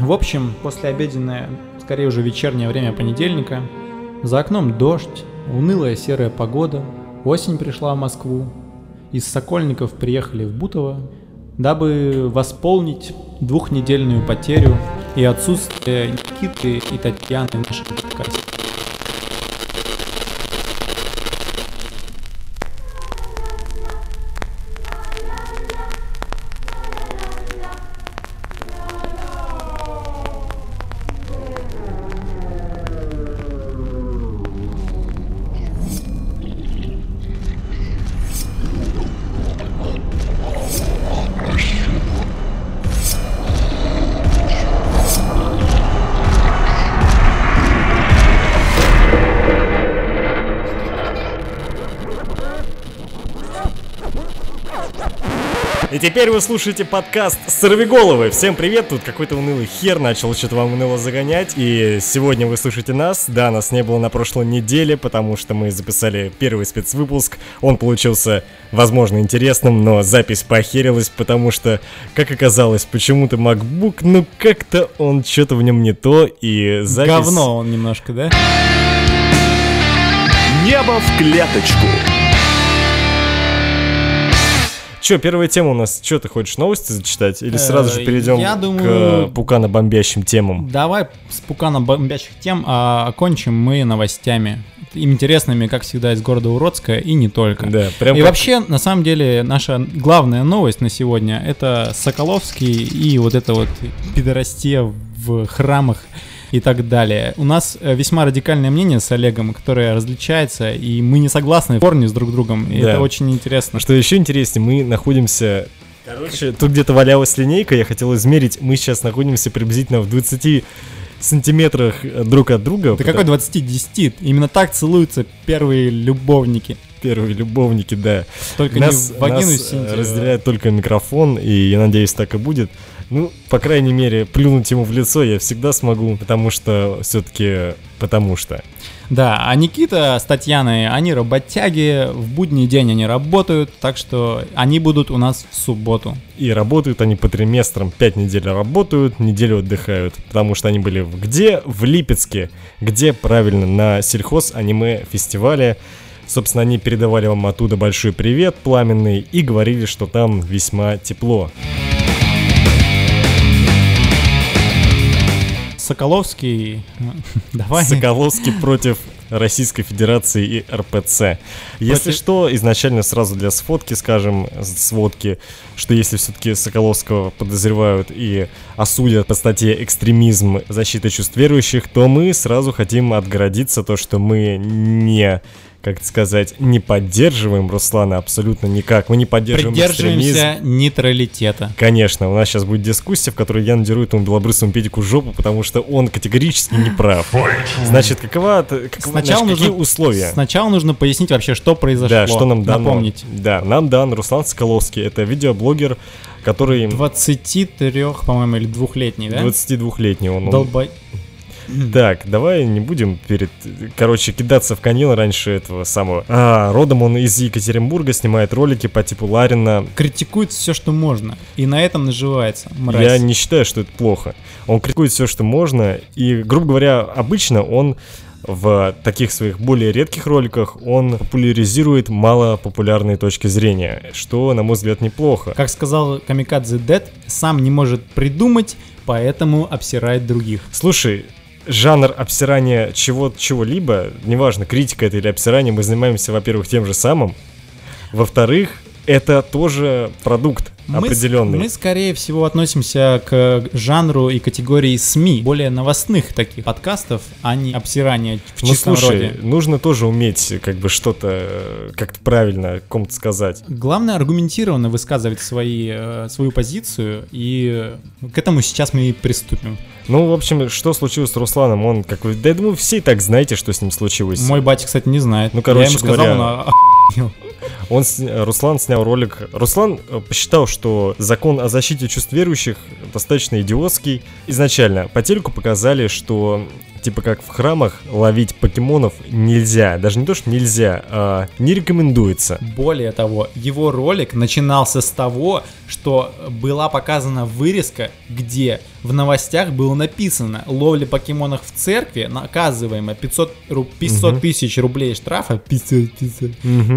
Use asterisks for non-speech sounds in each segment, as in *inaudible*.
В общем, послеобеденное, скорее уже вечернее время понедельника, за окном дождь, унылая серая погода, осень пришла в Москву, из Сокольников приехали в Бутово, дабы восполнить двухнедельную потерю и отсутствие Никиты и Татьяны в нашем подкасте. Теперь вы слушаете подкаст «Сорвиголовы». Всем привет, тут какой-то унылый хер начал что-то вам уныло загонять. И сегодня вы слушаете нас. Да, нас не было на прошлой неделе, потому что мы записали первый спецвыпуск. Он получился, возможно, интересным, но запись похерилась, потому что, как оказалось, почему-то MacBook, ну как-то он что-то в нем не то, и запись... Говно он немножко, да? Небо в клеточку. Че, первая тема у нас, что ты хочешь, новости зачитать? Или сразу же Э, перейдем я думаю- к пукано-бомбящим темам? Давай с пукана бомбящих тем а окончим мы новостями. Интересными, как всегда, из города Уродска и не только. Да, прям и как- вообще, на самом деле, наша главная новость на сегодня это Соколовский и вот это вот пидорастия в храмах и так далее. У нас э, весьма радикальное мнение с Олегом, которое различается, и мы не согласны в корне с друг другом. И Да. это очень интересно. Что еще интереснее, мы находимся... Короче, тут где-то валялась линейка, я хотел измерить. Мы сейчас находимся приблизительно в 20 сантиметрах друг от друга. Да какой 20-10? Именно так целуются первые любовники. Первые любовники, да. Только нас не в вагину нас, э, разделяет только микрофон, и я надеюсь, так и будет. Ну, по крайней мере, плюнуть ему в лицо я всегда смогу, потому что все-таки потому что. Да, а Никита с Татьяной, они работяги, в будний день они работают, так что они будут у нас в субботу. И работают они по триместрам, 5 недель работают, неделю отдыхают, потому что они были в где? В Липецке, где, правильно, на сельхоз аниме фестивале. Собственно, они передавали вам оттуда большой привет пламенный и говорили, что там весьма тепло. Соколовский, *laughs* давай. Соколовский против Российской Федерации и РПЦ. Если Против- что, изначально сразу для сфотки, скажем, сводки, что если все-таки Соколовского подозревают и осудят по статье «Экстремизм защиты чувств верующих», то мы сразу хотим отгородиться то, что мы не как сказать, не поддерживаем Руслана абсолютно никак. Мы не поддерживаем экстремизм. Придерживаемся нейтралитета. Конечно, у нас сейчас будет дискуссия, в которой я надеру этому белобрысому педику жопу, потому что он категорически не прав. Значит, какова, какова Сначала значит, какие нужно, условия? Сначала нужно пояснить вообще, что произошло. Да, что нам дано. Напомнить. Да, нам дан Руслан Соколовский. Это видеоблогер, который 23, по-моему, или двухлетний, да? 22-летний он. он- Долбай. Так, давай не будем перед, короче, кидаться в каньон раньше этого самого. А, родом он из Екатеринбурга, снимает ролики по типу Ларина. Критикует все, что можно. И на этом наживается. Мразь. Я не считаю, что это плохо. Он критикует все, что можно, и, грубо говоря, обычно он в таких своих более редких роликах он популяризирует малопопулярные точки зрения, что, на мой взгляд, неплохо. Как сказал Камикадзе Дед, сам не может придумать, поэтому обсирает других. Слушай, жанр обсирания чего- чего-либо, неважно, критика это или обсирание, мы занимаемся, во-первых, тем же самым, во-вторых, это тоже продукт Мы определенный. Мы, скорее всего, относимся к жанру и категории СМИ, более новостных таких подкастов, а не обсирания в Ну чистом слушай, роде. нужно тоже уметь как бы что-то э, как-то правильно кому-то сказать. Главное аргументированно высказывать свои, э, свою позицию, и э, к этому сейчас мы и приступим. Ну, в общем, что случилось с Русланом? Он, как вы... Да, я думаю, все и так знаете, что с ним случилось. Мой батя, кстати, не знает. Ну, короче Я ему сказал, говоря, он а- *laughs* охуел. Он, Руслан снял ролик. Руслан э, посчитал, что закон о защите чувств верующих достаточно идиотский. Изначально по телеку показали, что типа как в храмах, ловить покемонов нельзя. Даже не то, что нельзя, а не рекомендуется. Более того, его ролик начинался с того, что была показана вырезка, где в новостях было написано «Ловля покемонов в церкви наказываемо 500, ру- 500 тысяч рублей штрафа *laughs* 500, 500,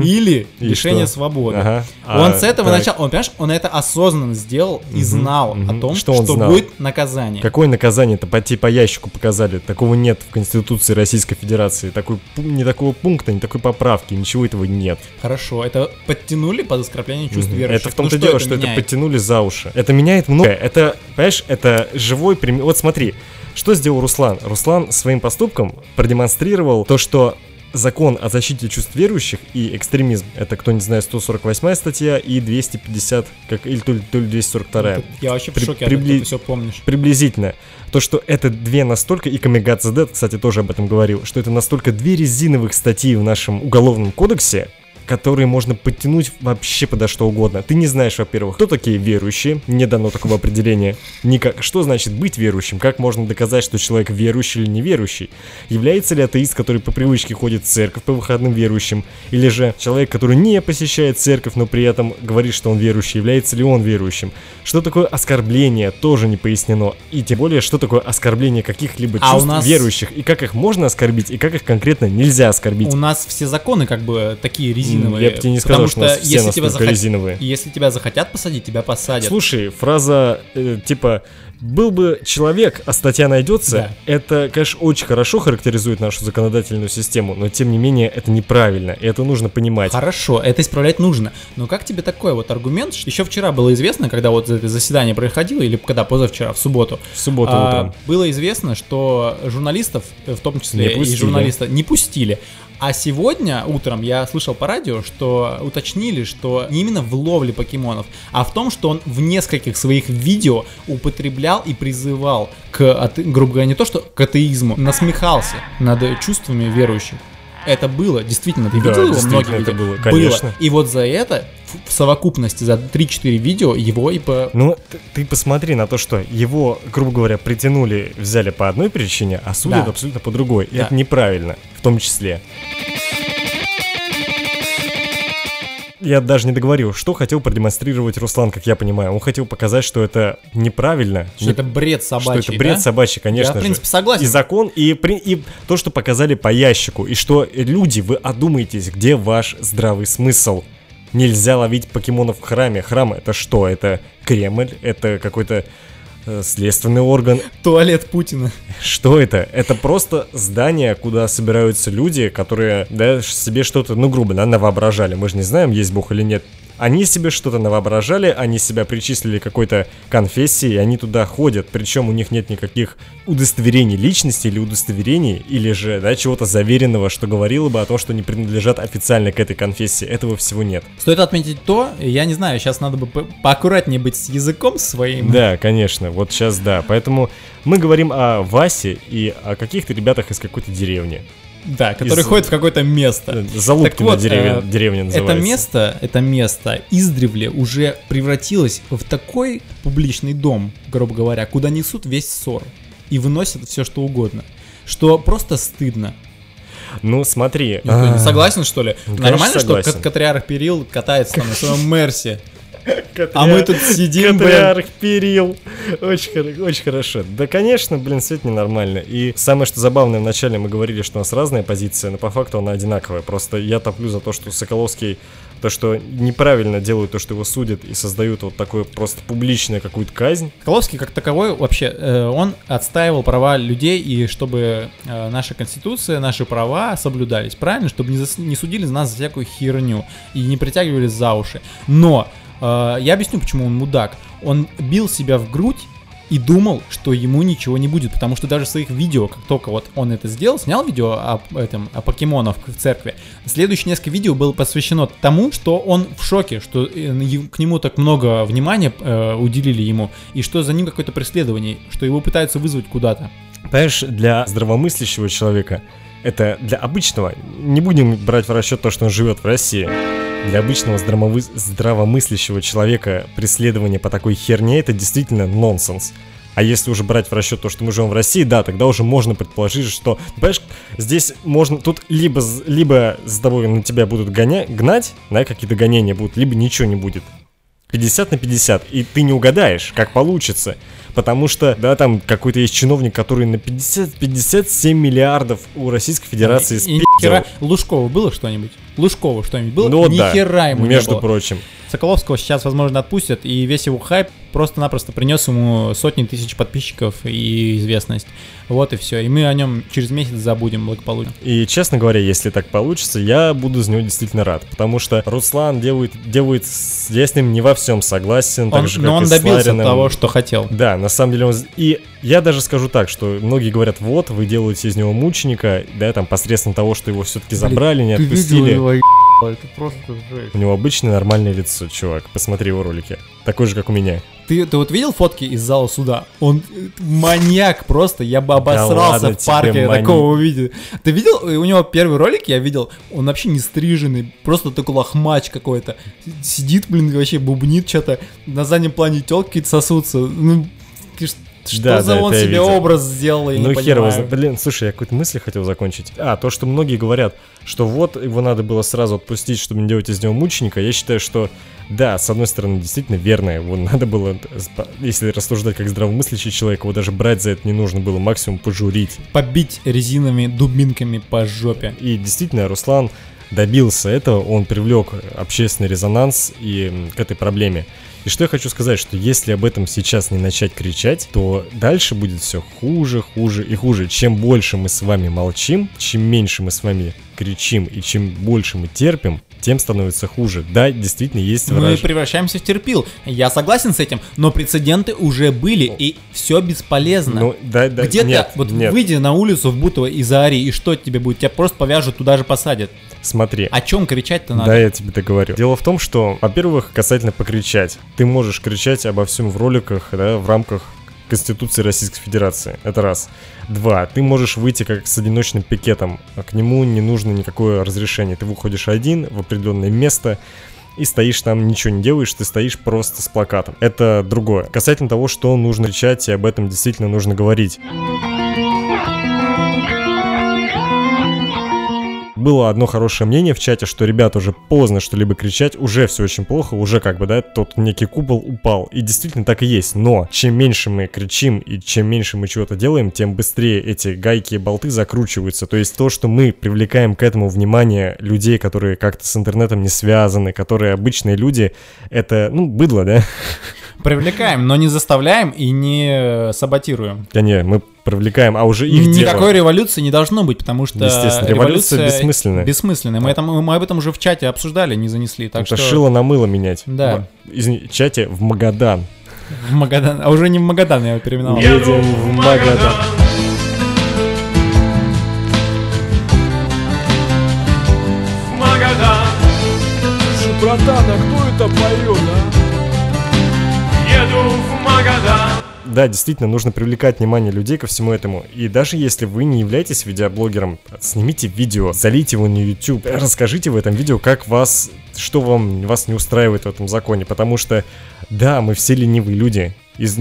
или И лишение что? свободы». Ага. Он А, с этого так. начал, он, понимаешь, он это осознанно сделал и знал о мгм. том, Что что, он знал? будет наказание. Какое наказание-то пойти по ящику показали? Такого нет в Конституции Российской Федерации. Такой, ни такого пункта, ни такой поправки, ничего этого нет. Хорошо, это подтянули под оскорбление чувств Мгм. верующих. Это в том-то Ну, дело, что это меняет? подтянули за уши. Это меняет многое. Это, понимаешь, это живой пример. Вот смотри, что сделал Руслан? Руслан своим поступком продемонстрировал то, что закон о защите чувств верующих и экстремизм, это, кто не знает, 148 статья и 250, как, или то ли, то ли 242. Я вообще в При- шоке, прибли- ты все помнишь. Приблизительно. То, что это две настолько, и Камигадзе Дэд, кстати, тоже об этом говорил, что это настолько две резиновых статьи в нашем уголовном кодексе, которые можно подтянуть вообще подо что угодно. Ты не знаешь, во-первых, кто такие верующие, не дано такого определения. Никак. Что значит быть верующим? Как можно доказать, что человек верующий или неверующий? Является ли атеист, который по привычке ходит в церковь по выходным верующим? Или же человек, который не посещает церковь, но при этом говорит, что он верующий, является ли он верующим? Что такое оскорбление, тоже не пояснено. И тем более, что такое оскорбление каких-либо А чувств нас- верующих, и как их можно оскорбить, и как их конкретно нельзя оскорбить. У нас все законы как бы такие резиновые. Я бы тебе не сказал, потому что у нас все настолько захот- резиновые. Если тебя захотят посадить, тебя посадят. Слушай, фраза э, типа «был бы человек, а статья найдется», Да. это, конечно, очень хорошо характеризует нашу законодательную систему, но тем не менее это неправильно, и это нужно понимать. Хорошо, это исправлять нужно. Но как тебе такой вот аргумент? что Еще вчера было известно, когда вот это заседание происходило, или когда позавчера, в субботу, В субботу а, утром. было известно, что журналистов, э, в том числе Не пустили. и журналиста, не пустили. А сегодня утром я слышал по радио, что уточнили, что не именно в ловле покемонов, а в том, что он в нескольких своих видео употреблял и призывал к, грубо говоря, не то что к атеизму, насмехался над чувствами верующих. Это было, действительно, ты Да, видел его многие это видео? было, конечно. И вот за это, в совокупности, за 3-4 видео, его и по... Ну, ты, ты посмотри на то, что его, грубо говоря, притянули, взяли по одной причине, а судят Да. абсолютно по другой. И Да. это неправильно, в том числе. Я даже не договорил, что хотел продемонстрировать Руслан, как я понимаю. Он хотел показать, что это неправильно, Что не- это бред собачий, что это бред да? собачий, конечно Я, в же. принципе, согласен. И закон, и, при- и то, что показали по ящику, и что люди, вы одумаетесь, где ваш здравый смысл. Нельзя ловить покемонов в храме. Храм это что? Это Кремль? Это какой-то э, следственный орган? Туалет Путина. Что это? Это просто здание, куда собираются люди, которые да, себе что-то, ну грубо, да, навоображали. Мы же не знаем, есть бог или нет. Они себе что-то навоображали, они себя причислили какой-то конфессии, и они туда ходят. Причем у них нет никаких удостоверений личности или удостоверений, или же, да, чего-то заверенного, что говорило бы о том, что они принадлежат официально к этой конфессии. Этого всего нет. Стоит отметить то, я не знаю, сейчас надо бы по- поаккуратнее быть с языком своим. Да, конечно, вот сейчас да. Поэтому мы говорим о Васе и о каких-то ребятах из какой-то деревни. Да, который Из- ходит в какое-то место. Залупкина вот, деревня, э, деревня Это называется. место, это место издревле уже превратилось в такой публичный дом, грубо говоря, куда несут весь ссор и выносят все что угодно, что просто стыдно. Ну, смотри. Никто не а, согласен, что ли? Конечно, Нормально, согласен. что Кат- Катриарх Перил катается там на своем Мерсе, а мы тут сидим. Патриарх Перил. Очень, хоро- очень хорошо. Да, конечно, блин, это ненормально. И самое, что забавное, вначале мы говорили, что у нас разная позиция, но по факту она одинаковая. Просто я топлю за то, что Соколовский то, что неправильно делают то, что его судят и создают вот такую просто публичную какую-то казнь. Соколовский как таковой вообще, э, он отстаивал права людей и чтобы э, наша конституция, наши права соблюдались, правильно? Чтобы не, зас- не судили нас за всякую херню и не притягивали за уши. Но я объясню, почему он мудак. Он бил себя в грудь и думал, что ему ничего не будет, потому что даже в своих видео, как только вот он это сделал, снял видео о, этом, о покемонах в церкви, следующие несколько видео было посвящено тому, что он в шоке, что э, к нему так много внимания э, уделили ему, и что за ним какое-то преследование, что его пытаются вызвать куда-то. Понимаешь, для здравомыслящего человека, это для обычного, не будем брать в расчет то, что он живет в России, для обычного здравомы- здравомыслящего человека преследование по такой херне это действительно нонсенс. А если уже брать в расчет то, что мы живем в России, да, тогда уже можно предположить, что, понимаешь, здесь можно, тут либо, либо с тобой на тебя будут гоня, гнать, да, какие-то гонения будут, либо ничего не будет. 50 на 50, и ты не угадаешь, как получится. Потому что, да, там какой-то есть чиновник, который на 50, 57 миллиардов у Российской Федерации И спиздил. нихера- Лужкова было что-нибудь? Лужкова что-нибудь было? Ну Ни да, хера ему не между было. прочим. Соколовского сейчас, возможно, отпустят, и весь его хайп просто-напросто принес ему сотни тысяч подписчиков и известность. Вот и все. И мы о нем через месяц забудем благополучно. И, честно говоря, если так получится, я буду за него действительно рад. Потому что Руслан делает, делает я с ним не во всем согласен. так Он- же, но как он добился Лариным. того, что хотел. Да, на самом деле он... И я даже скажу так, что многие говорят, вот, вы делаете из него мученика, да, там, посредством того, что его все-таки забрали, не отпустили. Это просто жесть. У него обычное нормальное лицо, чувак. Посмотри его ролики. Такой же, как у меня. Ты, ты вот видел фотки из зала суда? Он э, маньяк просто, я бы обосрался ладно в парке мани- такого увидеть. Ты видел, э, у него первый ролик я видел, он вообще не стриженный, просто такой лохмач какой-то. Сидит, блин, вообще бубнит что-то, на заднем плане телки сосутся. Ну, ты что Да, за да, он себе образ сделал, я ну не хер его понимаю. Блин, слушай, я какую-то мысль хотел закончить. А, то, что многие говорят, что вот его надо было сразу отпустить, чтобы не делать из него мученика, я считаю, что да, с одной стороны, действительно верно, его надо было, если рассуждать как здравомыслящий человек, его даже брать за это не нужно было, максимум пожурить. Побить резиновыми дубинками по жопе. И действительно, Руслан добился этого, он привлек общественный резонанс и к этой проблеме. И что я хочу сказать, что если об этом сейчас не начать кричать, то дальше будет все хуже, хуже и хуже. Чем больше мы с вами молчим, чем меньше мы с вами кричим и чем больше мы терпим, тем становится хуже. Да, действительно есть Мы враж- превращаемся в терпил. Я согласен с этим, но прецеденты уже были, и все бесполезно. Ну, да, да, Где-то, нет, вот нет, выйди на улицу в Бутово и заори, и что тебе будет? Тебя просто повяжут, туда же посадят. смотри. О чем кричать-то надо? Да, я тебе договорю. Дело в том, что, во-первых, касательно покричать. Ты можешь кричать обо всем в роликах, да, в рамках Конституции Российской Федерации. Это раз. Два. Ты можешь выйти как с одиночным пикетом. а К нему не нужно никакое разрешение. Ты выходишь один в определенное место и стоишь там, ничего не делаешь, ты стоишь просто с плакатом. Это другое. Касательно того, что нужно кричать, и об этом действительно нужно говорить. Было одно хорошее мнение в чате, что ребята уже поздно что-либо кричать, уже все очень плохо, уже как бы, да, тот некий купол упал. И действительно так и есть. Но чем меньше мы кричим и чем меньше мы чего-то делаем, тем быстрее эти гайки и болты закручиваются. То есть то, что мы привлекаем к этому внимание людей, которые как-то с интернетом не связаны, которые обычные люди, это, ну, быдло, да? *laughs* Привлекаем, но не заставляем и не э, саботируем. Да не, мы привлекаем, а уже их дело. Никакой революции не должно быть, потому что Естественно, революция бессмысленная. бессмысленная. Мы, это, мы об этом уже в чате обсуждали, не занесли. Так Это что шило на мыло менять. Да. В- Извини, чате в Магадан. в Магадан, а уже не в Магадан, я его переименовал. Едем в Магадан. Братан, а кто это поет, Да, действительно, нужно привлекать внимание людей ко всему этому. И даже если вы не являетесь видеоблогером, снимите видео, залейте его на YouTube, расскажите в этом видео, как вас, что вам, вас не устраивает в этом законе. Потому что, да, мы все ленивые люди. Из...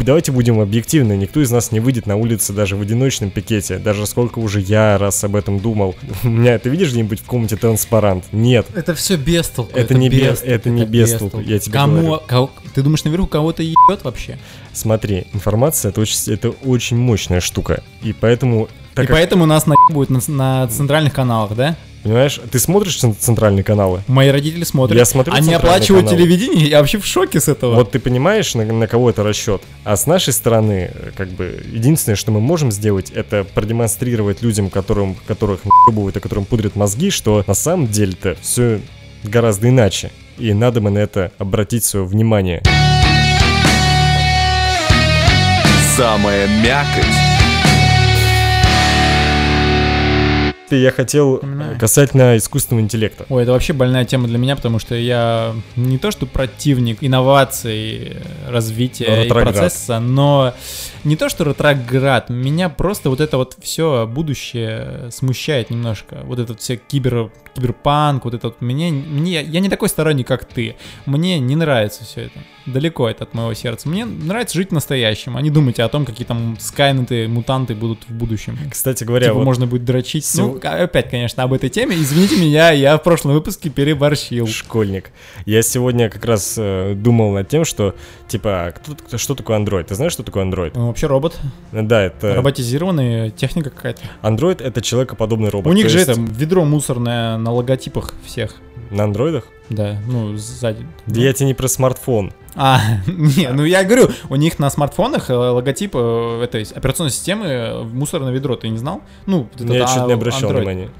Давайте будем объективны, никто из нас не выйдет на улице даже в одиночном пикете, даже сколько уже я раз об этом думал. *laughs* У меня, ты видишь где-нибудь в комнате транспарант? Нет. Это все без толку. Это не без- это не без толку, я тебе Кому, говорю. кого- ты думаешь, наверху кого-то ебет вообще? Смотри, информация это очень, это очень мощная штука. И поэтому... Так И как- поэтому нас наебывают на, на центральных каналах, да? Понимаешь, ты смотришь цен- центральные каналы? Мои родители смотрят. Я смотрю Они оплачивают каналы. телевидение, я вообще в шоке с этого. Вот ты понимаешь, на, на кого это расчет? А с нашей стороны, э, как бы, единственное, что мы можем сделать, это продемонстрировать людям, которым, которых наебывают и которым пудрят мозги, что на самом деле-то все гораздо иначе. И надо бы на это обратить свое внимание. Самая мякоть. И я хотел Понимаю. э, касательно искусственного интеллекта. Ой, это вообще больная тема для меня, потому что я не то что противник инноваций, развития и процесса, но не то что ретроград, меня просто вот это вот все будущее смущает немножко. Вот этот все кибер, киберпанк, вот это вот мне, мне, я не такой сторонник, как ты. Мне не нравится все это. Далеко это от моего сердца. Мне нравится жить настоящим, а не думать о том, какие там скайнеты, мутанты будут в будущем. Кстати говоря, типа вот можно будет дрочить. сего- Ну, опять, конечно, об этой теме. Извините меня, я в прошлом выпуске переборщил. школьник. Я сегодня как раз э, думал над тем, что, типа, а кто, кто- что такое Android? Ты знаешь, что такое Android? Ну, вообще робот. Да, это... Роботизированная техника какая-то. Android — это человекоподобный робот. У них же есть это ведро мусорное на логотипах всех. На андроидах? Да, ну, сзади. Да я тебе не про смартфон. А, *laughs* не, ну я говорю, у них на смартфонах э, логотип э, этой операционной системы э, мусорное ведро, ты не знал? Ну, я а, чуть не обращал Android. внимания.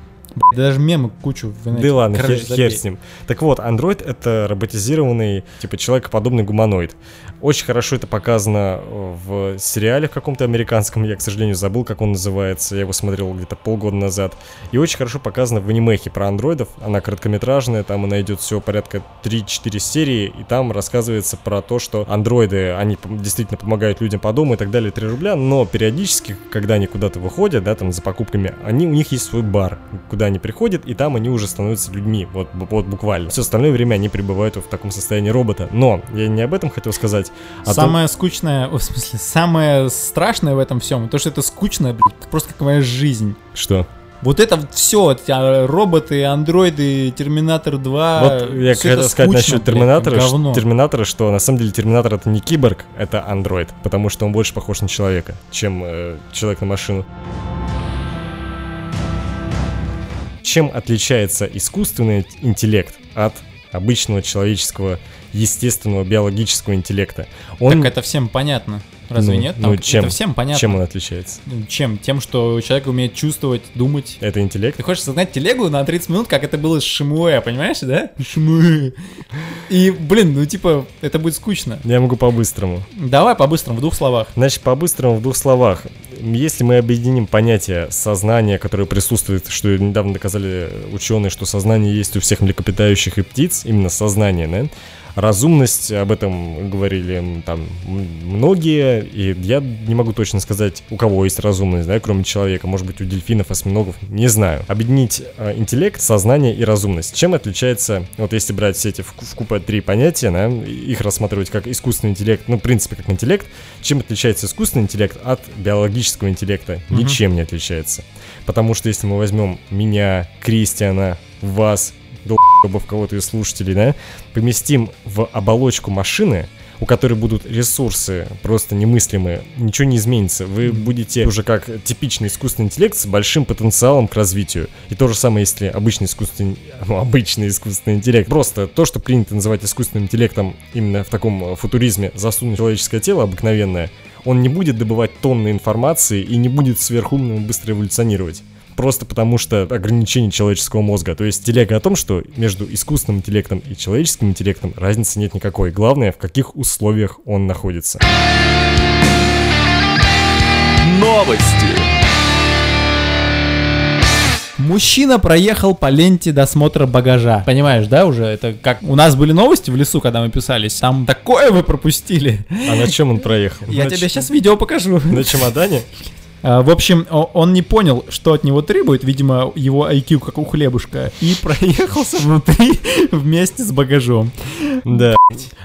Даже мемы кучу в инете. Да ладно, хер, хер с ним. Так вот, Android — это роботизированный, типа, человекоподобный гуманоид. Очень хорошо это показано э, в сериале в каком-то американском, я, к сожалению, забыл, как он называется, я его смотрел где-то полгода назад. И очень хорошо показано в анимехе про андроидов, она короткометражная, там она идет всего порядка 3-4 серии, и там рассказывается про то, что андроиды, они действительно помогают людям по дому и так далее, 3 рубля, но периодически, когда они куда-то выходят, да, там за покупками, они, у них есть свой бар, куда они приходят, и там они уже становятся людьми, вот, вот буквально. Все остальное время они пребывают в таком состоянии робота. Но я не об этом хотел сказать, а Самое скучное, *laughs* о, в смысле, самое страшное в этом всем, то, что это скучно, блядь, просто как моя жизнь. что? Вот это все, роботы, андроиды, Терминатор 2. Вот я хотел сказать скучно, насчет блядь, Терминатора, ш- говно. Терминатора, что на самом деле Терминатор это не киборг, это андроид, потому что он больше похож на человека, чем э, человек на машину. Чем отличается искусственный интеллект от обычного человеческого, естественного, биологического интеллекта? Он, Так это всем понятно. Разве Ну, нет? ну, Там чем? Это всем понятно. чем он отличается? Ну, Чем? Тем, что человек умеет чувствовать, думать. Это интеллект? Ты хочешь создать телегу на 30 минут, как это было с Шимуэ, понимаешь, да? *laughs* Шимуэ. И, блин, ну типа, это будет скучно. Я могу по-быстрому. Давай по-быстрому, в двух словах. Значит, по-быстрому, в двух словах. Если мы объединим понятие сознания, которое присутствует, что недавно доказали ученые, что сознание есть у всех млекопитающих и птиц, именно сознание, да? Разумность, об этом говорили там многие, и я не могу точно сказать, у кого есть разумность, да, кроме человека, может быть, у дельфинов, осьминогов, не знаю. Объединить э, интеллект, сознание и разумность. Чем отличается, вот если брать все эти в, ку- в купе три понятия, да, их рассматривать как искусственный интеллект, ну, в принципе, как интеллект, чем отличается искусственный интеллект от биологического интеллекта? Ничем не отличается. Потому что если мы возьмем меня, Кристиана, вас, долбов кого-то из слушателей, да, поместим в оболочку машины, у которой будут ресурсы просто немыслимые, ничего не изменится. Вы будете уже как типичный искусственный интеллект с большим потенциалом к развитию. И то же самое, если обычный искусственный, *laughs* ну, обычный искусственный интеллект. Просто то, что принято называть искусственным интеллектом именно в таком э, футуризме, засунуть в человеческое тело обыкновенное, он не будет добывать тонны информации и не будет сверхумным быстро эволюционировать. Просто потому что ограничение человеческого мозга. То есть телега о том, что между искусственным интеллектом и человеческим интеллектом разницы нет никакой. Главное, в каких условиях он находится. Новости. Мужчина проехал по ленте досмотра багажа. Понимаешь, да, уже? Это как у нас были новости в лесу, когда мы писались. Там такое вы пропустили. А на чем он проехал? Я На тебе ч- сейчас видео покажу. На чемодане? А, В общем, он не понял, что от него требует, видимо, его IQ как у хлебушка, и *laughs* проехался внутри вместе с багажом. Да.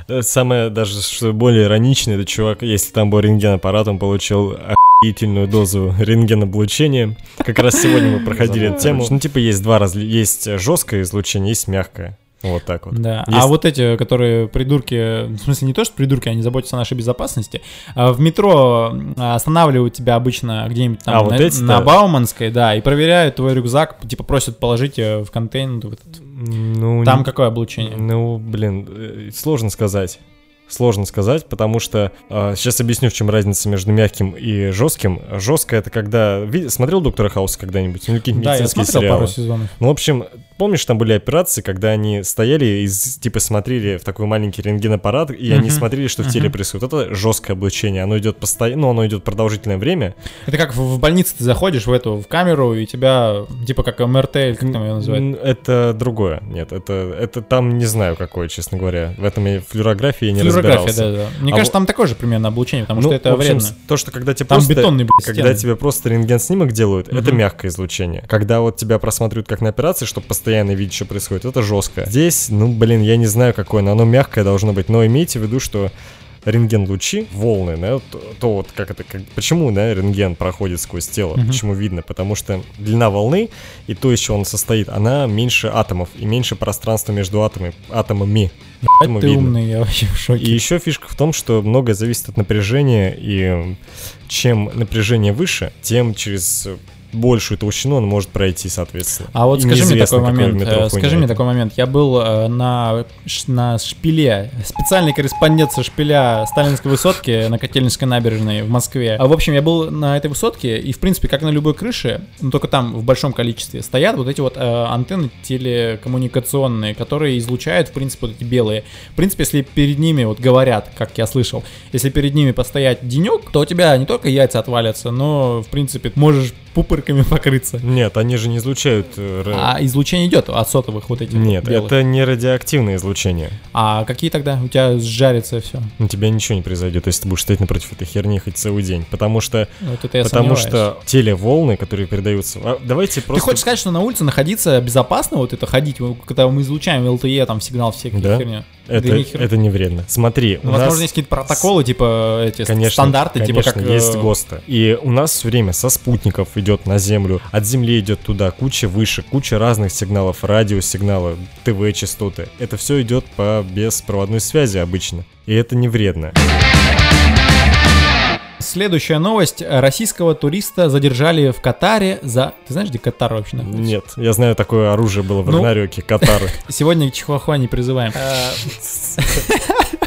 Э, Самое даже, что более ироничное, это чувак, если там был рентген-аппарат, он получил охуительную дозу рентгеноблучения. Как раз сегодня мы проходили эту тему. Ну, типа, есть два разли... Есть жесткое излучение, есть мягкое. Вот так вот. Да. Есть- А вот эти, которые придурки, в смысле не то, что придурки, они заботятся о нашей безопасности, а в метро а, останавливают тебя обычно где-нибудь там А, вот на, эти-то? на Бауманской, да, и проверяют твой рюкзак, типа просят положить э, в контейнер. в этот. Ну, Там не- какое облучение? Ну, блин, э, сложно сказать. Сложно сказать, потому что а, сейчас объясню, в чем разница между мягким и жестким. Жесткое это когда. ви- Смотрел доктора Хауса когда-нибудь? Ну, какие-нибудь Да, я смотрел сериалы. пару сезонов. Ну, в общем, помнишь, там были операции, когда они стояли и типа смотрели в такой маленький рентгенаппарат, и они Мгм. смотрели, что в теле Мгм. происходит. Это жесткое облучение. Оно идет постоянно, ну, оно идет продолжительное время. Это как в, в больнице ты заходишь в эту, в камеру, и тебя, типа как МРТ, или как там ее называют. Это другое. Нет, это, это там не знаю какое, честно говоря. В этом я флюорографии не Флюорография, разбирался. да, да. Мне А кажется, там такое же примерно облучение, потому Ну, что это в общем, вредно. то, что когда тебе Там просто... бетонные, блядь, Когда стены. тебе просто рентген-снимок делают, это Мгм. мягкое излучение. Когда вот тебя просматривают как на операции, чтобы постоянно видеть, что происходит, это жестко. Здесь, ну, блин, я не знаю какое, но оно мягкое должно быть, но имейте в виду, что рентген-лучи, волны, да, то, то вот как это, как, почему, да, рентген проходит сквозь тело, Мгм. почему видно, потому что длина волны и то, из чего он состоит, она меньше атомов и меньше пространства между атомами, атомами. Поэтому Ты видно. умный, я вообще в шоке. И еще фишка в том, что многое зависит от напряжения, и чем напряжение выше, тем через большую толщину он может пройти, соответственно. А вот скажи мне такой момент, э, скажи мне такой момент. Я был э, на, на шпиле, специальный корреспондент со шпиля Сталинской высотки на Котельнической набережной в Москве. А, в общем, я был на этой высотке, и, в принципе, как на любой крыше, но только там в большом количестве, стоят вот эти вот э, антенны телекоммуникационные, которые излучают, в принципе, вот эти белые. В принципе, если перед ними, вот говорят, как я слышал, если перед ними постоять денек, то у тебя не только яйца отвалятся, но, в принципе, можешь пупырками *laughs* покрыться. Нет, они же не излучают... э, А излучение идет от сотовых вот этих Нет, белых. это не радиоактивное излучение. А какие тогда? У тебя сжарится все. У тебя ничего не произойдет, если ты будешь стоять напротив этой херни хоть целый день. Потому что, Вот это потому сомневаюсь. что телеволны, которые передаются... а, давайте Ты просто... хочешь сказать, что на улице находиться безопасно, вот это ходить, когда мы излучаем ЛТЕ, там сигнал все какие Да. херня? Это, Да это не вредно. Смотри, Ну, у нас... возможно, есть какие-то протоколы, типа эти Конечно, стандарты, конечно, типа как... э, есть ГОСТы. И у нас все время со спутников идет на Землю, от Земли идет туда, куча выше, куча разных сигналов, радиосигналы, ТВ-частоты. Это все идет по беспроводной связи обычно. И это не вредно. Следующая новость. Российского туриста задержали в Катаре за... Ты знаешь, где Катар вообще находится? Нет, я знаю, такое оружие было в Ну. Рагнарёке, Катары. *laughs* Сегодня к Чихуахуа не призываем. *laughs*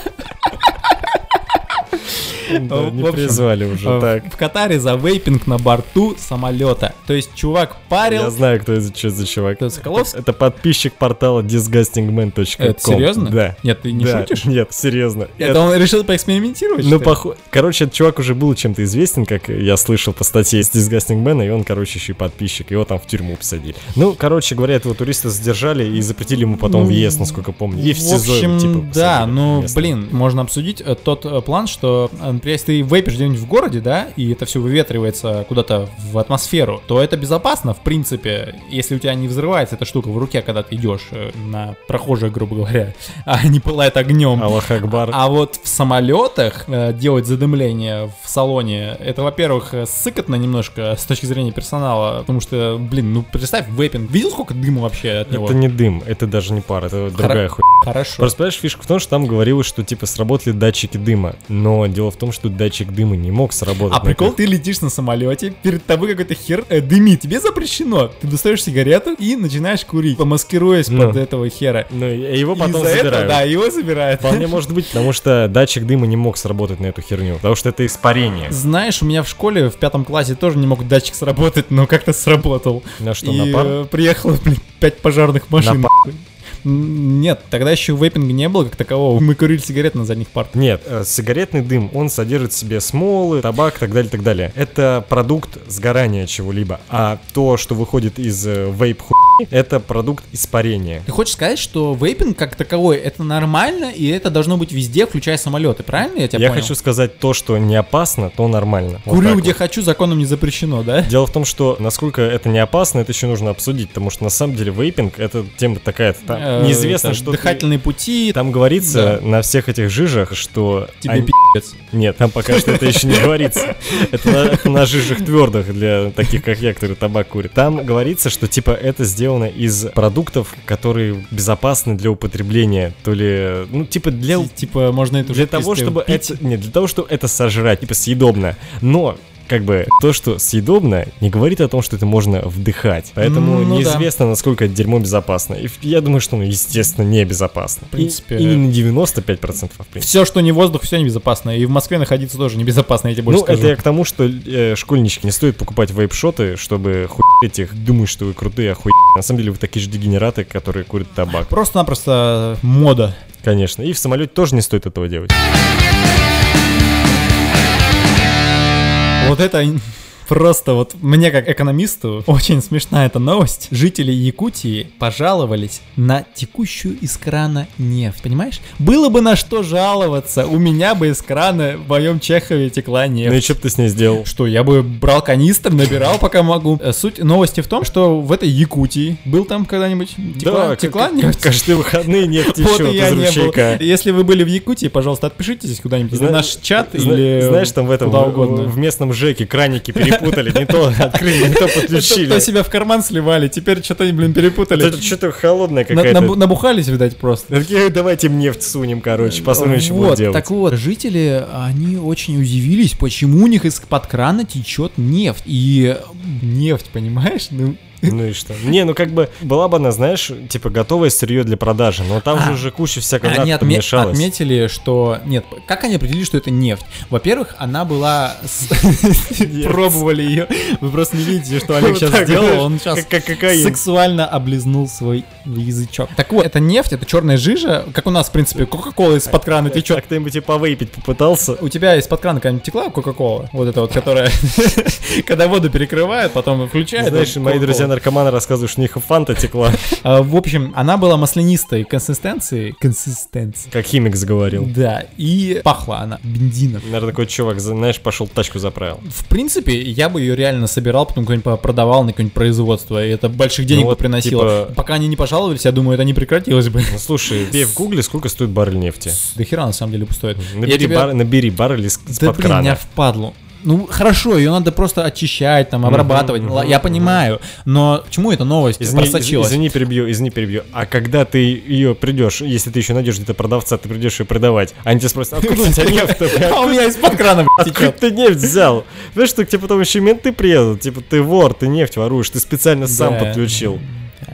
Да, В Не общем, призвали уже, Э, так. В Катаре за вейпинг на борту самолета. То есть чувак парил... Я знаю, кто это, что за чувак. Это Соколовский? Это подписчик портала disgustingman.com. Это серьезно? Да. Нет, ты не Да, шутишь? Нет, серьезно. Это он решил поэкспериментировать? Ну, похоже. Короче, этот чувак уже был чем-то известен, как я слышал по статье из Disgusting Man, и он, короче, еще и подписчик. Его там в тюрьму посадили. Ну, короче говоря, этого туриста задержали и запретили ему потом Ну, въезд, насколько помню. И в В общем, типа, да, ну, блин, можно обсудить э, тот э, план, что, например, если ты вейпишь где-нибудь в городе, да, и это все выветривается куда-то в атмосферу, то это безопасно, в принципе, если у тебя не взрывается эта штука в руке, когда ты идешь э, на прохожих, грубо говоря, *laughs* а не пылает огнем. Аллах Акбар. А вот в самолетах э, делать задымление в салоне, это, во-первых, э, сыкотно немножко с точки зрения персонала, потому что, блин, ну представь, вейпинг, видел сколько дыма вообще от него? Это не дым, это даже не пар, это другая хуйня. Хорошо. Просто, понимаешь, фишка в том, что там говорилось, что, типа, сработали датчики дыма. Но дело в том, что датчик дыма не мог сработать. А на прикол, ты летишь на самолете, перед тобой какой-то хер э, дымит, тебе запрещено. Ты достаешь сигарету и начинаешь курить, помаскируясь Ну. под этого хера. Ну, и его потом Из-за этого, забирают. да, его забирают. Вполне может быть, потому что датчик дыма не мог сработать на эту херню, потому что это испарение. Знаешь, у меня в школе в пятом классе тоже не мог датчик сработать, но как-то сработал. На что, и на пар? э, приехало, блин, пять пожарных машин. М, Нет, тогда еще вейпинга не было как такового. Мы курили сигареты на задних партах. Нет, э, сигаретный дым, он содержит в себе смолы, табак так далее, так далее. Это продукт сгорания чего-либо. А то, что выходит из э, вейп хуйни, это продукт испарения. Ты хочешь сказать, что вейпинг как таковой это нормально, и это должно быть везде, включая самолеты, правильно я тебя Я понял? хочу сказать то, что не опасно, то нормально. Вот Курю так где вот. хочу, законом не запрещено, да? Дело в том, что насколько это не опасно, это еще нужно обсудить, потому что на самом деле вейпинг это тема такая, там Э, неизвестно, это что Дыхательные пути, Там говорится на всех этих жижах, что тебе пи***ц. Нет, там пока что это еще не говорится. Это на, это на жижах твердых для таких, как я, которые табак курят. Там говорится, что типа это сделано из продуктов, которые безопасны для употребления. То ли, ну, типа для... Ти- Типа, можно это Для того, чтобы пить. это... Нет, для того, чтобы это сожрать, типа съедобно. Но как бы то, что съедобно, не говорит о том, что это можно вдыхать. Поэтому Ну да. неизвестно, насколько это дерьмо безопасно. И я думаю, что оно, естественно, небезопасно. В принципе, И, и не на 95%, а в принципе. Все, что не воздух, все небезопасно. И в Москве находиться тоже небезопасно, я тебе больше ну, скажу. это я к тому, что э, школьнички не стоит покупать вейп-шоты, чтобы хуять их, думают, что вы крутые, а хуй. На самом деле вы такие же дегенераты, которые курят табак. Просто-напросто мода. Конечно. И в самолете тоже не стоит этого делать. Вот это ин- Просто вот мне как экономисту очень смешна эта новость. Жители Якутии пожаловались на текущую из крана нефть, понимаешь? Было бы на что жаловаться, у меня бы из крана в моем Чехове текла нефть. Ну и что бы ты с ней сделал? Что, я бы брал канистр, набирал, пока могу. Э, Суть новости в том, что в этой Якутии был там когда-нибудь текла, Да, текла нефть? Каждые выходные нефть Вот и я не был. Если вы были в Якутии, пожалуйста, отпишитесь куда-нибудь Зна- наш чат Зна- или Знаешь, там в этом, в- угодно. в местном ЖЭКе краники *laughs* перепутали, не то открыли, не то подключили. То себя в карман сливали, теперь что-то, блин, перепутали. Это что-то холодное какая-то. набу- Набухались, видать, просто. Такие, давайте нефть сунем, короче, посмотрим, что вот, будут делать. так вот, жители, они очень удивились, почему у них из-под крана течет нефть. И нефть, понимаешь? Ну, *laughs* Ну и что? Не, ну как бы была бы она, знаешь, типа готовое сырье для продажи, но там же А. уже куча всякой Они отме- отметили, что... Нет, как они определили, что это нефть? Во-первых, она была... *laughs* Пробовали ее. Вы просто не видите, что Олег сейчас сделал. Он сейчас сексуально облизнул свой язычок. Так вот, это нефть, это черная жижа, как у нас, в принципе, Кока-Кола из-под крана А течет. кто-нибудь и повыпить попытался? У тебя из-под крана какая-нибудь текла Кока-Кола? Вот это вот, которая... *laughs* Когда воду перекрывает, потом включает. Знаешь, мои Кока-Кола. друзья-наркоманы рассказывают, что у них фанта текла, А, В общем, она была маслянистой консистенции. Консистенции. как химик заговорил. Да, и пахла она бензином. Наверное, такой чувак, знаешь, пошел тачку заправил. В принципе, я бы ее реально собирал, потом какой-нибудь продавал на какое-нибудь производство, и это больших денег Ну бы вот, приносило. типа- Пока они не пожаловались, я думаю, это не прекратилось бы. Ну, слушай, бей в гугле, сколько стоит баррель нефти. До хера на самом деле стоит. Набери, тебе- бар- набери баррель из- Да из-под блин, меня крана. впадло. Ну, хорошо, ее надо просто очищать, там, обрабатывать. Ла- Я понимаю, но почему эта новость Извини, из- просочилась? извини, перебью, извини, перебью. А когда ты ее придешь, если ты еще найдешь где-то продавца, ты придешь ее продавать, они тебя спросят, откуда у тебя нефть *laughs* А у меня из-под крана, Откуда ты нефть взял? Знаешь, что к тебе потом еще менты приедут? Типа, ты вор, ты нефть воруешь, ты специально сам подключил.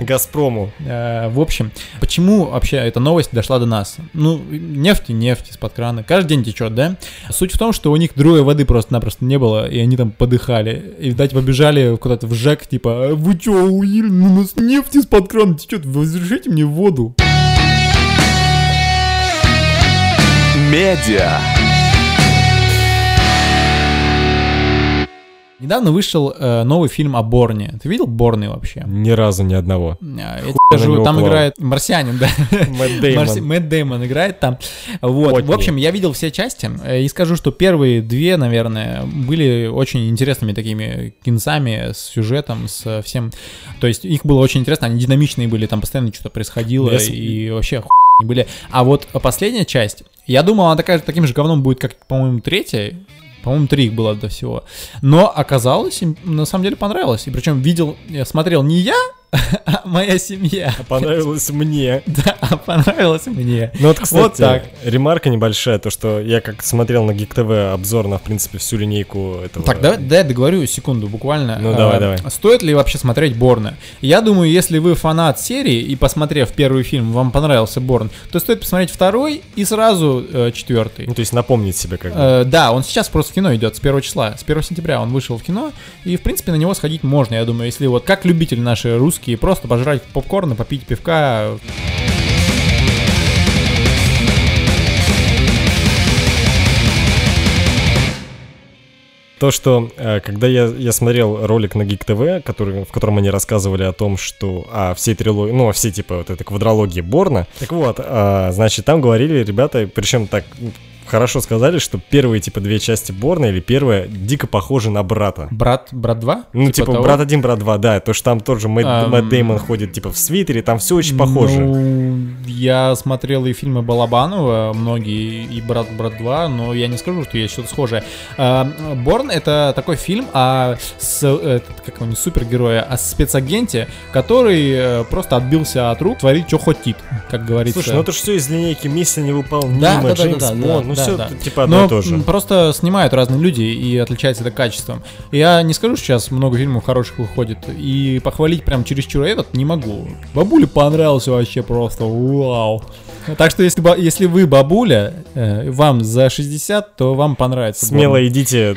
Газпрому. Э, В общем, почему вообще эта новость дошла до нас? Ну, нефть и нефть из-под крана. Каждый день течет, да? Суть в том, что у них другой воды просто-напросто не было, и они там подыхали. И, видать, побежали куда-то в ЖЭК, типа, «А вы чё, уели? У нас нефть из-под крана течет, разрешите мне воду. Медиа. Недавно вышел э, новый фильм о Борне. Ты видел Борны вообще? Ни разу ни одного. Э, Я тебе на скажу, там клал. играет марсианин, да. *laughs* Мэтт Дэймон. Марси- Мэтт Дэймон играет там. Вот. Потни. В общем, я видел все части э, и скажу, что первые две, наверное, были очень интересными такими кинцами с сюжетом, с всем. То есть их было очень интересно, они динамичные были, там постоянно что-то происходило Я и вообще хуй были. А вот последняя часть, я думал, она такая, таким же говном будет, как, по-моему, третья. По-моему, три их было до всего. Но оказалось, им на самом деле понравилось. И причем видел, я смотрел не я, *laughs* моя семья. Понравилось мне. Да, а понравилось мне. Ну вот, кстати, Вот так. ремарка небольшая, то, что я как смотрел на Geek TV обзор на, в принципе, всю линейку этого... Так, давай, дай я договорю секунду, буквально. Ну, А, давай, давай. Стоит ли вообще смотреть Борна? Я думаю, если вы фанат серии и посмотрев первый фильм, вам понравился Борн, то стоит посмотреть второй и сразу э, четвертый. Ну, то есть напомнить себе как бы. Э, да, он сейчас просто в кино идет с 1 числа, с 1 сентября он вышел в кино, и в принципе на него сходить можно, я думаю, если вот как любители наши русские, просто пожрать попкорна, попить пивка, То, что э, когда я, я смотрел ролик на Geek TV, который, в котором они рассказывали о том, что о всей трилогии, ну, о всей, типа, вот этой квадрологии Борна. Так вот, а, значит, там говорили ребята, причем так хорошо сказали, что первые, типа, две части Борна или первая дико похожи на брата. брат, брат 2? Ну, типа, того? брат один, брат два, да, то, что там тоже Мэтт, Ам. Мэтт Дэймон ходит, типа, в свитере, там все очень похоже. Ну, я смотрел и фильмы Балабанова, многие, и «Брат, брат 2», но я не скажу, что есть что-то схожее. А, «Борн» — это такой фильм о, с, этот, как его, не супергероя, о спецагенте, который э, просто отбился от рук, творит, что хотит, как говорится. Слушай, ну это же все из линейки «Миссия невыполнима», Да, да, да, да, да, ну да, все да. типа одно Но и то же. просто снимают разные люди и отличается это качеством. Я не скажу, что сейчас много фильмов хороших выходит, и похвалить прям чересчур этот не могу. Бабуле понравился вообще просто, вау. Так что если, если вы бабуля, э, вам за 60, то вам понравится. Смело Борн. идите.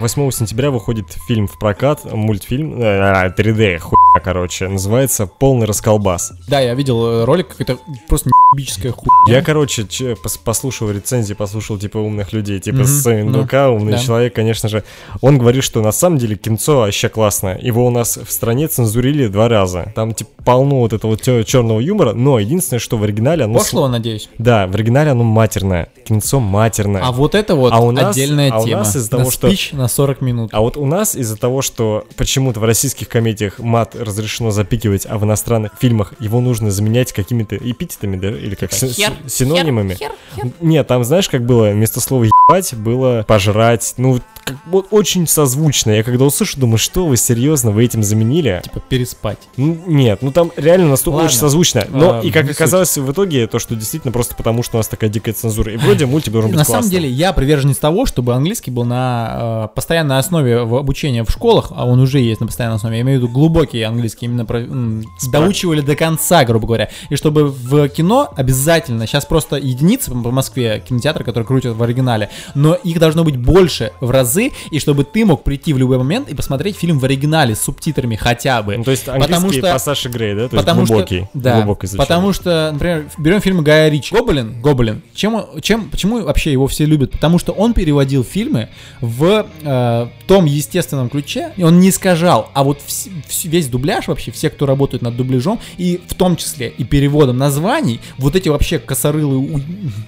8 сентября выходит фильм в прокат, мультфильм, э, 3D, хуйня, короче, называется «Полный расколбас». Да, я видел э, ролик, какой-то просто небическая хуйня. Я, короче, че- пос- послушал рецензии, послушал, типа, умных людей, типа, Мгм, с НДК, умный да. человек, конечно же. Он говорит, что на самом деле кинцо вообще классно. Его у нас в стране цензурили два раза. Там, типа, полно вот этого черного юмора, но единственное, что в оригинале оно... с- Пошло, надеюсь. Да, в оригинале оно матерное. Кинцо матерное. А вот это вот А у нас- отдельная а у тема. нас из-за того, что- на 40 минут. А вот у нас из-за того, что почему-то в российских комедиях мат разрешено запикивать, а в иностранных фильмах его нужно заменять какими-то эпитетами, да, или как си- хер, си- синонимами. Нет, там знаешь, как было, вместо слова ебать было пожрать, ну, как- вот очень созвучно. Я когда услышу, думаю, что вы серьезно, вы этим заменили? Типа переспать. Ну, нет, ну там реально настолько Ладно. очень созвучно. Но А, и как не суть. оказалось в итоге, то, что действительно просто потому, что у нас такая дикая цензура. И вроде мультик должен быть На самом деле, я приверженец того, чтобы английский был на э, постоянной основе в обучении в школах, а он уже есть на постоянной основе. Я имею в виду глубокий английский, именно про, м, доучивали до конца, грубо говоря. И чтобы в кино обязательно, сейчас просто единицы по Москве кинотеатры, которые крутят в оригинале, но их должно быть больше в разы, и чтобы ты мог прийти в любой момент и посмотреть фильм в оригинале с субтитрами хотя бы. Ну, то есть Потому английский что- пассаж игры, да? То потому есть глубокий, что, да, глубокое изучение. потому что, например, берем фильм Гая Ричи. Гоблин, Гоблин. Чем, чем, почему вообще его все любят? Потому что он переводил фильмы в э, том естественном ключе, и он не искажал, а вот вс- весь дубляж вообще, все, кто работает над дубляжом, и в том числе и переводом названий, вот эти вообще косорылы, у-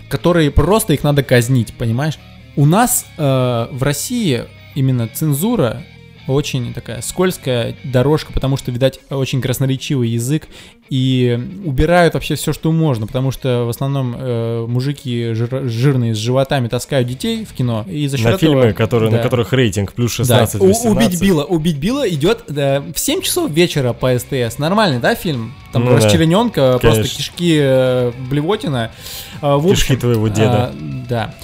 которые просто их надо казнить, понимаешь? У нас э, в России именно цензура очень такая скользкая дорожка, потому что, видать, очень красноречивый язык, и убирают вообще все, что можно, потому что в основном э, мужики жир- жирные с животами таскают детей в кино, и за счет На этого- фильмы, которые, на да. которых рейтинг плюс Да, 16, у- 18. убить Билла, убить Билла идет да, в 7 часов вечера по СТС. Нормальный, да, фильм? Там Ну да. расчлененка, просто Конечно. кишки э, блевотина. А, в Кишки общем, твоего деда. а, да.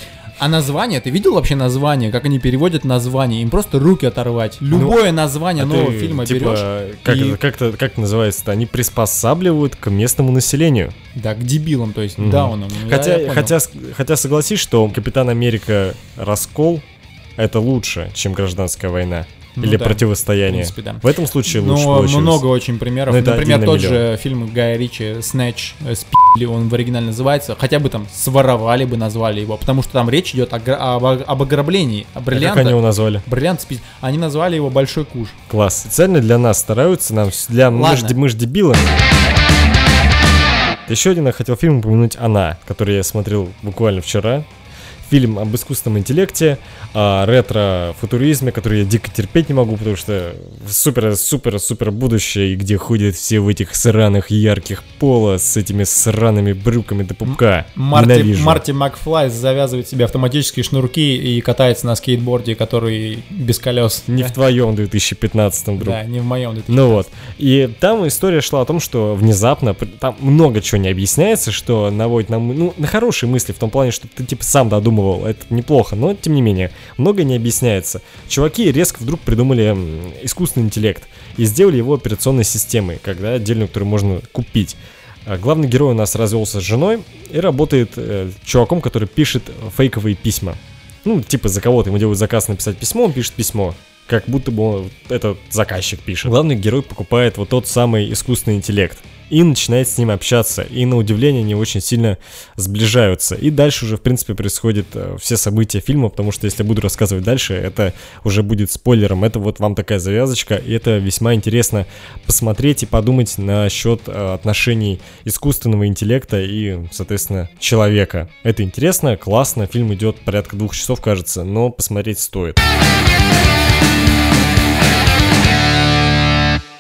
А название, ты видел вообще название, как они переводят название? Им просто руки оторвать. Любое название А нового ты, фильма типа, берешь. Как, и- как, как это называется-то? Они приспосабливают к местному населению. Да, к дебилам, то есть Мгм. дауном. Ну, Я- хотя, я хотя, хотя согласись, что Капитан Америка Раскол это лучше, чем гражданская война. Ну или да, противостояние. в принципе, да. В этом случае лучше Но получилось. много очень примеров. Ну, Например, тот же фильм Гая Ричи «Снэч», э, «Спили», он в оригинале называется. Хотя бы там своровали бы, назвали его. Потому что там речь идет о об, об ограблении. А бриллианте. как они его назвали? Бриллиант спи- Они назвали его «Большой куш». Класс. Специально для нас стараются, нам, для мы ж, Ладно. мы ж дебилы. Еще один я хотел фильм упомянуть «Она», который я смотрел буквально вчера. Фильм об искусственном интеллекте, о ретро-футуризме, который я дико терпеть не могу, потому что супер-супер-супер будущее, и где ходят все в этих сраных ярких поло с этими сраными брюками до пупка. Марти, Ненавижу. Марти Макфлай завязывает себе автоматические шнурки и катается на скейтборде, который без колес. Не да? в твоем 2015 друг. Да, не в моем. Ну вот. И там история шла о том, что внезапно, там много чего не объясняется, что наводит на, ну, на хорошие мысли, в том плане, что ты типа сам додумывал, это неплохо, но тем не менее, много не объясняется. Чуваки резко вдруг придумали искусственный интеллект и сделали его операционной системой, когда отдельную, которую можно купить. А Главный герой у нас развелся с женой и работает э, чуваком, который пишет фейковые письма. Ну, типа за кого-то ему делают заказ написать письмо, он пишет письмо. Как будто бы этот заказчик пишет. Главный герой покупает вот тот самый искусственный интеллект. И начинает с ним общаться. И на удивление они очень сильно сближаются. И дальше уже, в принципе, происходят э, все события фильма, потому что если я буду рассказывать дальше, это уже будет спойлером. Это вот вам такая завязочка, и это весьма интересно посмотреть и подумать насчет э, отношений искусственного интеллекта и, соответственно, человека. Это интересно, классно, фильм идет порядка двух часов, кажется, но посмотреть стоит.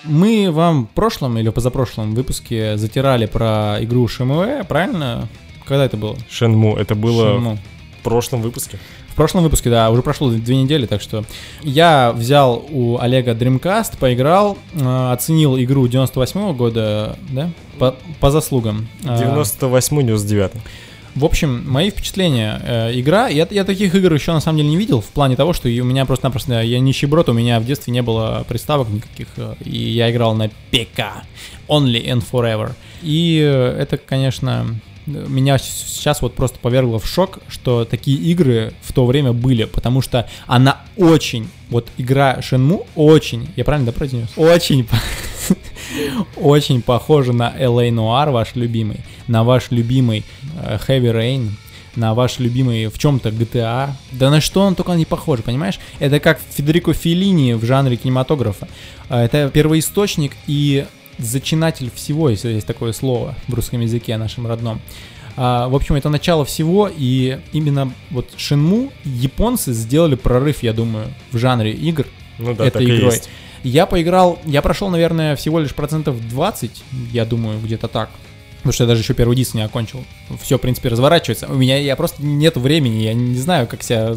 Мы вам в прошлом или позапрошлом выпуске затирали про игру ШМВ, правильно? Когда это было? Шенму, это было Shenmue. в прошлом выпуске. В прошлом выпуске, да, уже прошло две недели, так что я взял у Олега Dreamcast, поиграл, э, оценил игру 98 года, да, по, по заслугам. Э, 98-99. В общем, мои впечатления. Э, игра, я, я таких игр еще на самом деле не видел, в плане того, что у меня просто-напросто, я нищеброд, у меня в детстве не было приставок никаких, э, и я играл на ПК, Only and Forever. И э, это, конечно, меня сейчас вот просто повергло в шок, что такие игры в то время были, потому что она очень, вот игра Shenmue очень, я правильно да произнес? Очень, *laughs* очень похожа на LA Noir, ваш любимый, на ваш любимый э, Heavy Rain, на ваш любимый в чем-то GTA. Да на что он только не похож, понимаешь? Это как Федерико Феллини в жанре кинематографа. А, Это первоисточник и зачинатель всего, если есть такое слово в русском языке нашем родном. А, в общем, это начало всего, и именно вот Shenmue японцы сделали прорыв, я думаю, в жанре игр Ну да, этой игрой. есть. Я поиграл, я прошел, наверное, всего лишь процентов 20, я думаю, где-то так. Потому что я даже еще первый диск не окончил. Все, в принципе, разворачивается. У меня я просто нет времени, я не знаю, как себя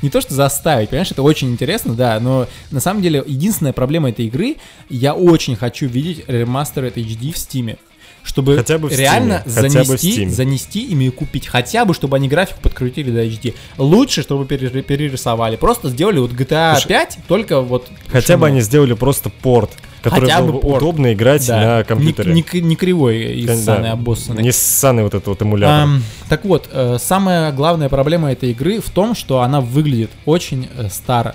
не то что заставить, понимаешь, это очень интересно, да, но на самом деле единственная проблема этой игры, я очень хочу видеть ремастер HD в Стиме. Чтобы Хотя бы реально Steam, занести, занести ими и купить. Хотя бы, чтобы они графику подкрутили до HD. Лучше, чтобы пере- перерисовали. Просто сделали вот GTA Слушай, 5, только вот... Хотя бы они сделали просто порт, который Хотя был бы порт. удобно играть Да. на компьютере. Не, не- не кривой и Да, ссаный, обоссанный. Не ссаный вот этот вот эмулятор. Ам, так вот, э, самая главная проблема этой игры в том, что она выглядит очень э, старо.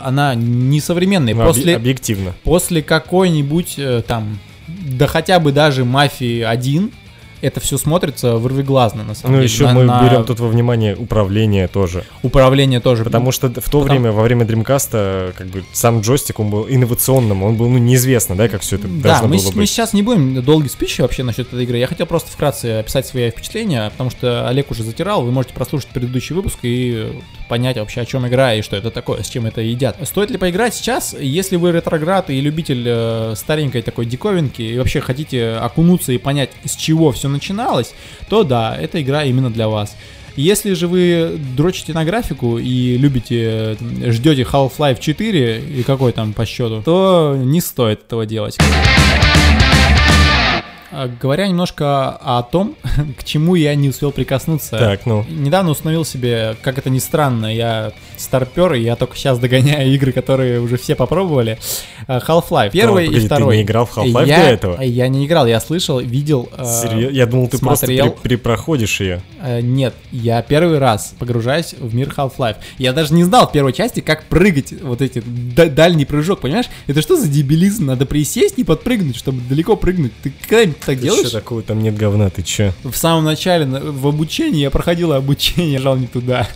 Она несовременная. Ну, после, объективно. после какой-нибудь э, там, да хотя бы даже Мафии 1, это все смотрится вырвиглазно, на самом Ну, деле. еще На- мы на берем тут во внимание управление тоже. Управление тоже. Потому что в то Потому- время, во время Dreamcast, как бы сам джойстик, он был инновационным, он был, ну, неизвестно, да, как все это Да, должно мы, было с- мы быть. сейчас не будем долгий спич вообще насчет этой игры. Я хотел просто вкратце описать свои впечатления, потому что Олег уже затирал. Вы можете прослушать предыдущий выпуск и понять вообще, о чем игра и что это такое, с чем это едят. Стоит ли поиграть сейчас? Если вы ретроград и любитель э, старенькой такой диковинки, и вообще хотите окунуться и понять, с чего все начиналось, то да, эта игра именно для вас. Если же вы дрочите на графику и любите, ждете Half-Life 4 и какой там по счету, то не стоит этого делать. А, Говоря немножко о том, *laughs* к чему я не успел прикоснуться. Так, ну, Недавно установил себе, как это ни странно, я старпер, и я только сейчас догоняю игры, которые уже все попробовали. А, Half-Life, первый погоди, и ты второй. не играл в Half-Life я, до этого? Я не играл, я слышал, видел. а, серьезно? Я думал, ты смотрел. просто перепроходишь ее. Нет, я первый раз погружаюсь в мир Half-Life. Я даже не знал в первой части, как прыгать вот эти да- дальний прыжок, понимаешь? Это что за дебилизм? Надо присесть и подпрыгнуть, чтобы далеко прыгнуть. Ты когда-нибудь так делаешь? Что такого там нет говна, ты че? В самом начале, на- в обучении, я проходил обучение, жал не туда.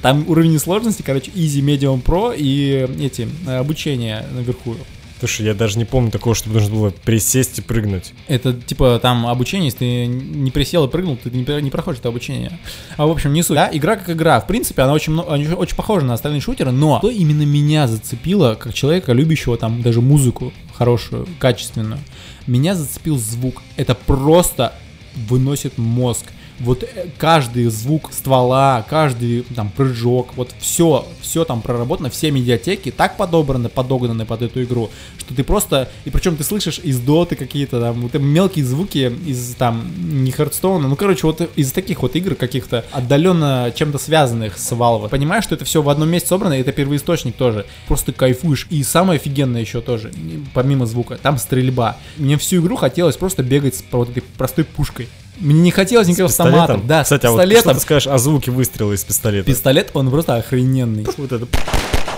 Там уровень сложности, короче, Easy, Medium Pro и эти э, обучение наверху. Слушай, я даже не помню такого, чтобы нужно было присесть и прыгнуть. Это типа там обучение, если ты не присел и прыгнул, ты не, не проходишь это обучение. А в общем, не суть. Да, игра как игра. В принципе, она очень, очень похожа на остальные шутеры, но что именно меня зацепило, как человека, любящего там даже музыку хорошую, качественную, меня зацепил звук. Это просто выносит мозг. Вот э, каждый звук ствола, каждый там прыжок, вот все, все там проработано, все медиатеки так подобраны, подогнаны под эту игру, что ты просто, и причем ты слышишь из доты какие-то там, вот мелкие звуки из там, не Хардстоуна, ну короче, вот из таких вот игр каких-то отдаленно чем-то связанных с Valve. Понимаешь, что это все в одном месте собрано, и это первоисточник тоже. Просто кайфуешь. И самое офигенное еще тоже, помимо звука, там стрельба. Мне всю игру хотелось просто бегать с вот этой простой пушкой. Мне не хотелось никакого пистолетом? автомата. Да, Кстати, с а вот что пистолетом. ты скажешь о звуке выстрела из пистолета? Пистолет, он просто охрененный. Вот это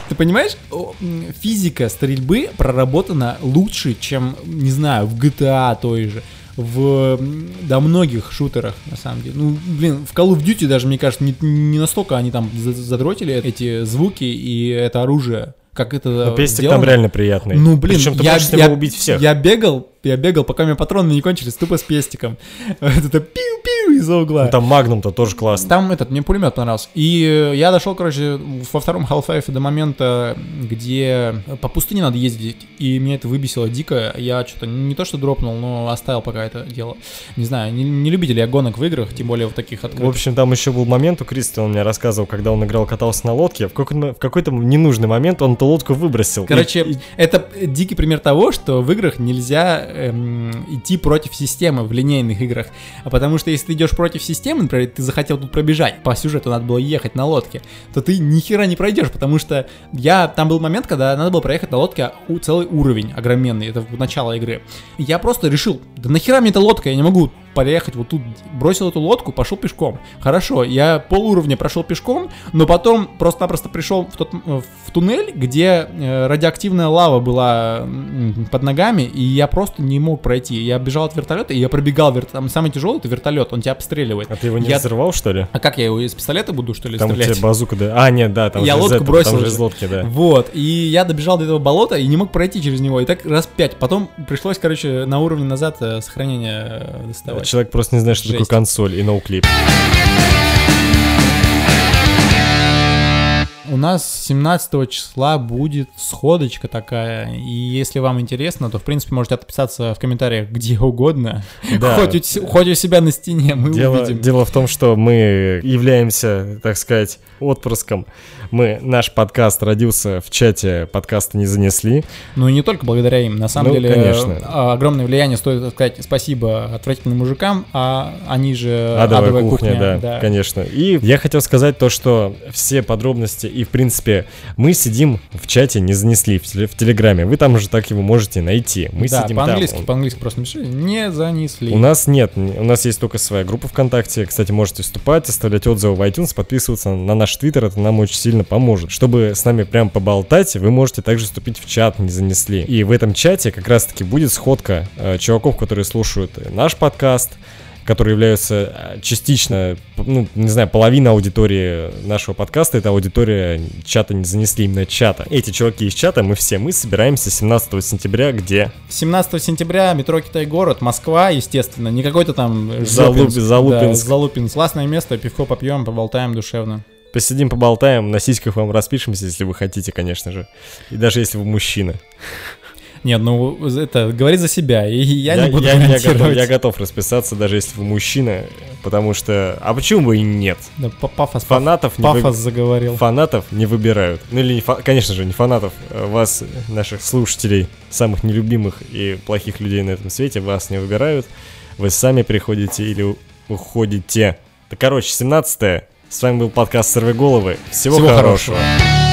Ты понимаешь, физика стрельбы проработана лучше, чем, не знаю, в GTA той же. В да, многих шутерах, на самом деле. Ну, блин, в Call of Duty даже, мне кажется, не, не настолько они там за- задротили эти звуки и это оружие, как это Но пестик сделано. там реально приятный. Ну, блин, Причем ты я, можешь я- убить всех. Я бегал, я бегал, пока у меня патроны не кончились, тупо с пестиком. *laughs* Вот Это пиу-пиу из-за угла. Ну, там Магнум-то тоже классно. Там этот, мне пулемет понравился. И э, я дошел, короче, во втором Half-Life до момента, где по пустыне надо ездить, и меня это выбесило дико. Я что-то не то что дропнул, но оставил пока это дело. Не знаю, не, не любитель я гонок в играх, тем более в таких В открытых. общем, там еще был момент у Кристи, он мне рассказывал, когда он играл, катался на лодке, в какой-то, в какой-то ненужный момент он эту лодку выбросил. Короче, И- и- это дикий пример того, что в играх нельзя эм, идти против системы в линейных играх. А потому что если ты идешь против системы, например, ты захотел тут пробежать, по сюжету надо было ехать на лодке, то ты ни хера не пройдешь, потому что я там был момент, когда надо было проехать на лодке целый уровень огроменный, это в начало игры. Я просто решил, да нахера мне эта лодка, я не могу проехать вот тут, бросил эту лодку, пошел пешком. Хорошо, я пол уровня прошел пешком, но потом просто-напросто пришел в, тот, э, в туннель, где э, радиоактивная лава была под ногами, и я просто не мог пройти. Я бежал от вертолета, и я пробегал, вер... там самый тяжелый это вертолет, он тебя обстреливает. А ты его не Я- взорвал, что ли? А как я его из пистолета буду, что ли, Там стрелять? тебя базука, да. А, нет, да, там Я лодку этого, бросил Там же уже. из лодки, да. Вот, и я добежал до этого болота и не мог пройти через него. И так раз пять. Потом пришлось, короче, на уровне назад э, сохранение доставать. Человек просто не знает, что такое Жесть. консоль и ноуклип. У нас 17 числа будет сходочка такая. И если вам интересно, то, в принципе, можете отписаться в комментариях где угодно. Да. Хоть, у, хоть у себя на стене мы Дело, увидим. дело в том, что мы являемся, так сказать, отпрыском. Мы, наш подкаст родился в чате подкаста «Не занесли». Ну и не только благодаря им. На самом Ну, деле, конечно. э, огромное влияние стоит сказать спасибо отвратительным мужикам, а они же Адовая, кухня, да, конечно. И я хотел сказать то, что все подробности и, в принципе, мы сидим в чате «Не занесли» в, теле- в Телеграме. Вы там уже так его можете найти. Мы да, сидим по-английски, там. по-английски просто напиши. Не занесли. У нас нет, у нас есть только своя группа ВКонтакте. Кстати, можете вступать, оставлять отзывы в iTunes, подписываться на наш Твиттер, это нам очень сильно поможет. Чтобы с нами прям поболтать, вы можете также вступить в чат, не занесли. И в этом чате как раз-таки будет сходка э, чуваков, которые слушают наш подкаст, которые являются э, частично, ну, не знаю, половина аудитории нашего подкаста, это аудитория чата не занесли, именно чата. Эти чуваки из чата, мы все, мы собираемся 17 сентября, где? 17 сентября, метро Китай-город, Москва, естественно, не какой-то там Залуп- Жопинск. Залупинск. Да, Залупинск. Классное место, пивко попьем, поболтаем душевно. Посидим, поболтаем, на сиськах вам распишемся, если вы хотите, конечно же. И даже если вы мужчина. Нет, ну это говорит за себя, и я, не буду я, я готов, я готов расписаться, даже если вы мужчина, потому что... А почему бы и нет? Да, па- пафос, Фанатов не, вы- пафос заговорил. фанатов не выбирают. Ну или, не фа- конечно же, не фанатов. э, Вас, наших слушателей, самых нелюбимых и плохих людей на этом свете, вас не выбирают. Вы сами приходите или уходите. Так, короче, 17 С вами был подкаст «Сорвиголовы». Всего, Всего хорошего. хорошего.